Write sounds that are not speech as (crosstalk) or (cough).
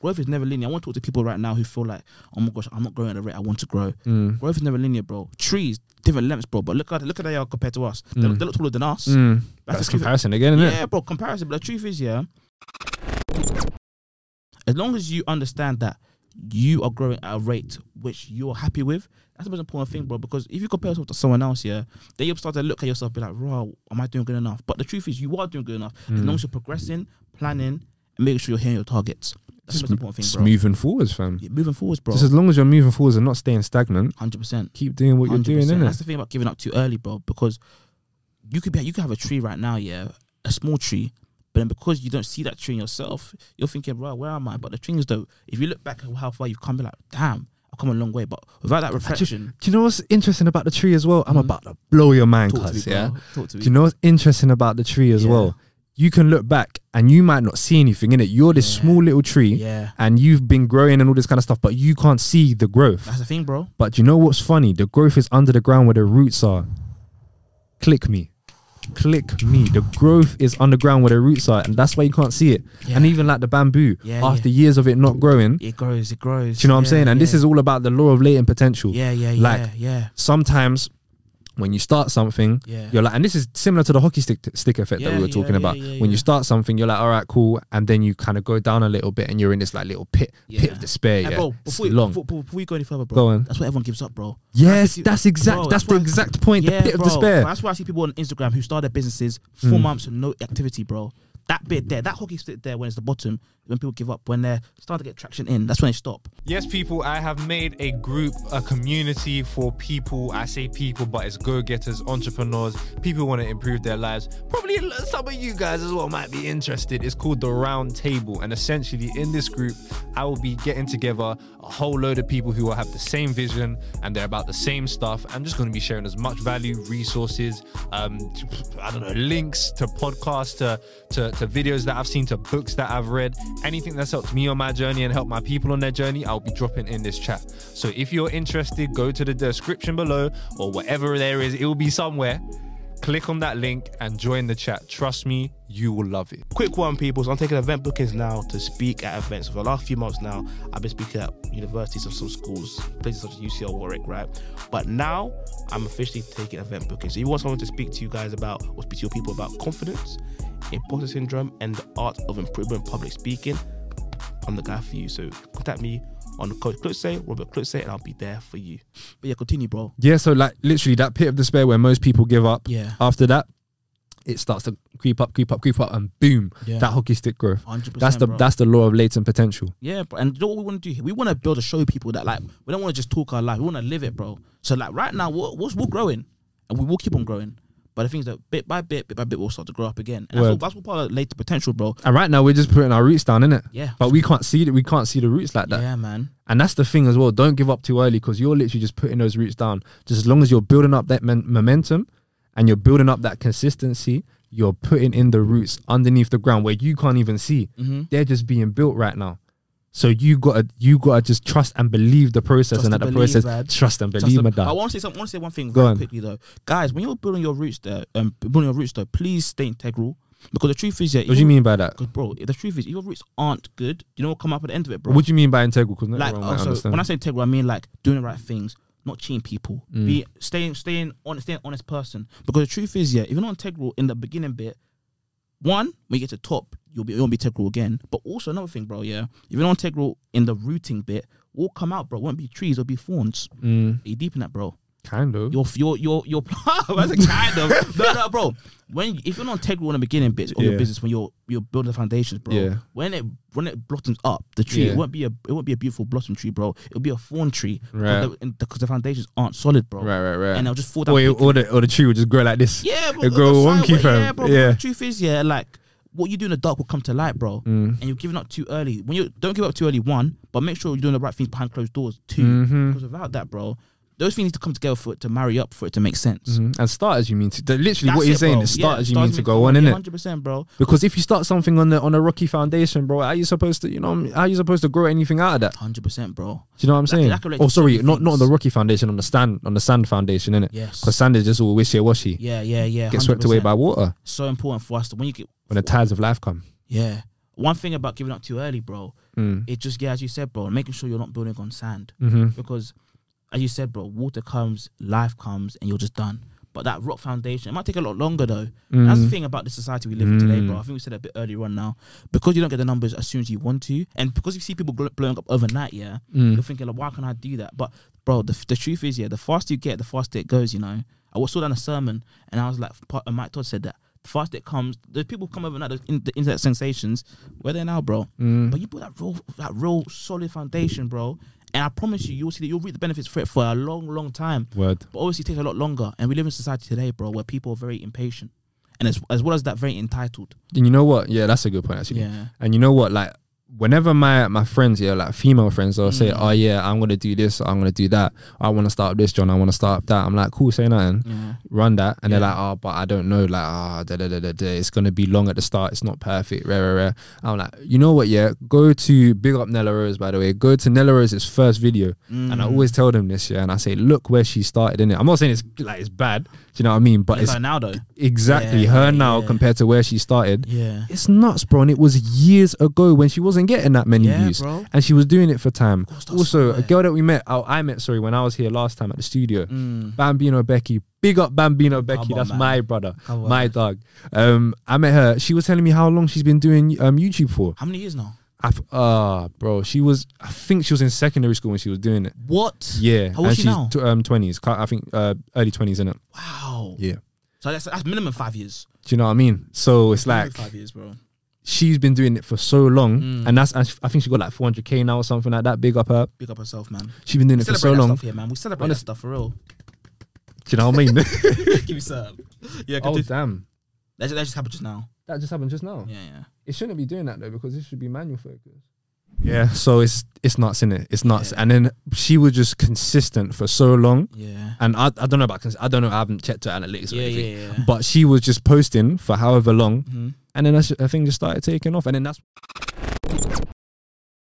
growth is never linear. I want to talk to people right now who feel like, oh my gosh, I'm not growing at the rate I want to grow. Mm. Growth is never linear, bro. Trees, different lengths, bro. But look at look at how they are compared to us. They, Mm. they look taller than us. Mm. That's That's comparison again, isn't Yeah, it? bro, comparison. But the truth is, yeah, as long as you understand that you are growing at a rate which you're happy with, that's the most important thing, bro. Because if you compare yourself to someone else, yeah, then you'll start to look at yourself, be like, bro, am I doing good enough? But the truth is, you are doing good enough as Mm. long as you're progressing, planning, and making sure you're hitting your targets. That's the most important Just thing, bro. moving forwards, fam. Yeah, moving forwards, bro. Just as long as you're moving forwards and not staying stagnant, Hundred percent. keep doing what you're doing, 100%. innit? That's the thing about giving up too early, bro. Because you could be, you could have a tree right now, yeah, a small tree, but then because you don't see that tree in yourself, you're thinking, right, where am I? But the thing is, though, if you look back at how far you've come, be like, damn, I've come a long way. But without that reflection, Do you know what's interesting about the tree as well? I'm Mhm. about to blow your mind, talk to me, cuz, yeah. Talk to me. Do you know what's interesting about the tree as Yeah. well? You can look back and you might not see anything in it. You're this Yeah. small little tree yeah, and you've been growing and all this kind of stuff, but you can't see the growth. that's the thing, bro. But you know what's funny? The growth is under the ground where the roots are. Click me. Click me. The growth is underground where the roots are, and that's why you can't see it. Yeah. And even like the bamboo, Yeah, after years of it not growing, It grows, it grows. do you know what I'm saying? And this is all about the law of latent potential. yeah, yeah, yeah. like- yeah, yeah, Sometimes when you start something, yeah. you're like, and this is similar to the hockey stick stick effect that we were talking yeah, about. yeah, when you start something, you're like, all right, cool, and then you kind of go down a little bit, and you're in this like little pit, pit of despair. Hey, yeah, bro, before, you, long. before, before we go any further, bro, Go on. that's what everyone gives up, bro. Yes, see- that's exact. bro, that's, that's the exact point. the pit of bro. despair. That's why I see people on Instagram who start their businesses four Mm. months and no activity, bro. That bit there, that hockey stick there, when it's the bottom, when people give up, when they're starting to get traction in, that's when they stop. Yes, people, I have made a group, a community for people. I say people, but it's go getters, entrepreneurs, people want to improve their lives. Probably some of you guys as well might be interested. It's called The Round Table. And essentially, in this group, I will be getting together a whole load of people who will have the same vision and they're about the same stuff. I'm just going to be sharing as much value, resources, um, I don't know, links to podcasts, to, to, to videos that I've seen, to books that I've read, anything that's helped me on my journey and helped my people on their journey, I'll be dropping in this chat. So if you're interested, go to the description below or whatever there is, it will be somewhere. Click on that link and join the chat. Trust me, you will love it. quick one, people. So I'm taking event bookings now to speak at events. For the last few months now, I've been speaking at universities and some schools, places such as UCL Warwick, right? But now I'm officially taking event bookings. So you want someone to speak to you guys about or speak to your people about confidence, imposter syndrome, and the art of improvement public speaking. I'm the guy for you. So contact me on the Coach Klutse, Robert Klutse, and I'll be there for you. But yeah, continue, bro. Yeah, so like literally that pit of despair where most people give up. Yeah. After that, it starts to creep up, creep up, creep up, and boom, Yeah. that hockey stick growth. 100%. That's the bro. that's the law of latent potential. Yeah, bro. And you know what we want to do here? We want to build a show people that like we don't want to just talk our life. We want to live it, bro. So like right now, we're, we're, we're growing, and we will keep on growing. But the thing is that bit by bit, bit by bit, we'll start to grow up again. And that's, what, that's what part of latent potential, bro. And right now we're just putting our roots down, innit? Yeah. But we can't see it. We can't see the roots like that. Yeah, man. And that's the thing as well. Don't give up too early because you're literally just putting those roots down. Just as long as you're building up that men- momentum and you're building up that consistency, you're putting in the roots underneath the ground where you can't even see. Mhm. They're just being built right now. So you gotta you gotta just trust and believe the process Trust and and that the believe, process man. trust and believe a- my I want to say something. I want to say one thing Go very on. quickly though, guys. When you're building your roots, there, um, building your roots though, please stay integral. Because the truth is, yeah. What do you mean by that? Because bro, the truth is, if your roots aren't good, you know what come up at the end of it, bro. What do you mean by integral? Because like also, when I say integral, I mean like doing the right things, not cheating people, Mm. be staying staying honest, staying honest person. Because the truth is, yeah, if you're not integral in the beginning bit, one when you get to top, you'll be you won't be integral again. But also another thing, bro, yeah, if you're not integral in the rooting bit, what will come out, bro? It won't be trees, it'll be thorns. mm, Are you deep in that, bro? kind of. Your your your your that's (laughs) a kind of (laughs) no no bro. When if you're not integral in the beginning bits of your business, when you're you're building the foundations, bro. Yeah. When it when it blossoms up, the tree Yeah. it won't be a it won't be a beautiful blossom tree, bro. It'll be a thorn tree, Right. Because the, the foundations aren't solid, bro. Right, right, right. And they'll just fall down. or, or, the, or the tree will just grow like this. yeah, bro. it grow wonky, fam. Yeah, bro. Yeah. The truth is, yeah, like what you do in the dark will come to light, bro. Mm. And you're giving up too early. When you don't give up too early, one, but make sure you're doing the right things behind closed doors, 2 Mhm. Because without that, bro, those things need to come together for it to marry up, for it to make sense. Mhm. And start as you mean to. Literally, That's what you're it, saying bro. is start Yeah, as you mean to go on, to innit? Hundred percent, bro. Because if you start something on the on a rocky foundation, bro, how are you supposed to, you know, how are you supposed to grow anything out of that? Hundred percent, bro. Do you know what I'm saying? that oh, sorry, not not on the rocky foundation, on the sand, on the sand foundation, innit? Yes. Because sand is just all wishy washy. Yeah, yeah, yeah. Get swept away by water So important for us to when you get when the tides of life come. yeah. one thing about giving up too early, bro, Mm. it just yeah, as you said, bro, making sure you're not building on sand Mm-hmm. because, as you said, bro, water comes, life comes, and you're just done. But that rock foundation, it might take a lot longer though. That's the Mm. thing about the society we live in today, bro. Mm. I think we said a bit earlier on now. Because you don't get the numbers as soon as you want to, and because you see people blowing up overnight, yeah, Mm. you're thinking like, why can't I do that? But bro, the, the truth is, yeah, the faster you get, the faster it goes. You know, I was saw that in a sermon, and I was like, Mike Todd said that faster it comes, the people come overnight, the, in, the internet sensations, where they now, bro. Mm. But you put that real, that real solid foundation, bro. And I promise you, you'll see that you'll reap the benefits for it for a long, long time. Word. But obviously, it takes a lot longer. And we live in society today, bro, where people are very impatient, and as as well as that, very entitled. And you know what? Yeah, that's a good point actually. Yeah. And you know what? Like, whenever my my friends, yeah, like female friends, they'll say, Mm. "Oh yeah, I'm gonna do this. I'm gonna do that. I want to start up this, John. I want to start up that." I'm like, "Cool, say nothing. Yeah. Run that." And they're like, "Oh, but I don't know. Like, ah, da, da, da, da, da. it's gonna be long at the start. It's not perfect. Rare, rare, rare." I'm like, you know what? Yeah, go to big up Nella Rose. By the way, go to Nella Rose's first video, and I Mm. always tell them this. Yeah, and I say, look where she started in it. I'm not saying it's like it's bad. You know what I mean? But it's now though. exactly Yeah, her now yeah. compared to where she started. Yeah. It's nuts, bro. And it was years ago when she wasn't getting that many views. bro. And she was doing it for time. Also, a girl that we met, oh, I met, sorry, when I was here last time at the studio, Mm. Bambino Becky. Big up Bambino Becky. on, That's man. my brother, Come on. my dog. Um, I met her. She was telling me how long she's been doing um YouTube for. How many years now? I Ah, bro, she was. I think she was in secondary school when she was doing it. What? Yeah, How old and is she she's now? tw- um twenties. I think uh, early twenties in it. Wow. Yeah. So that's, that's minimum five years. Do you know what I mean? So it's Minimum like five years, bro. she's been doing it for so long, Mm. and that's and I think she got like 400k now or something like that. Big up her. Big up herself, man. She's been doing it for so that long. stuff here, man. We celebrate Honest- that stuff for real. Do you know what I mean? (laughs) Give me some. Yeah, oh continue. damn, that, just, that just happened just now. That just happened just now. Yeah, yeah. It shouldn't be doing that though because this should be manual focus. Yeah, so it's it's nuts in it. It's nuts, Yeah. and then she was just consistent for so long. Yeah. And I, I don't know about cons- I don't know I haven't checked her analytics or Yeah, anything, yeah, yeah. but she was just posting for however long, Mhm. and then that sh- I think just started taking off, and then that's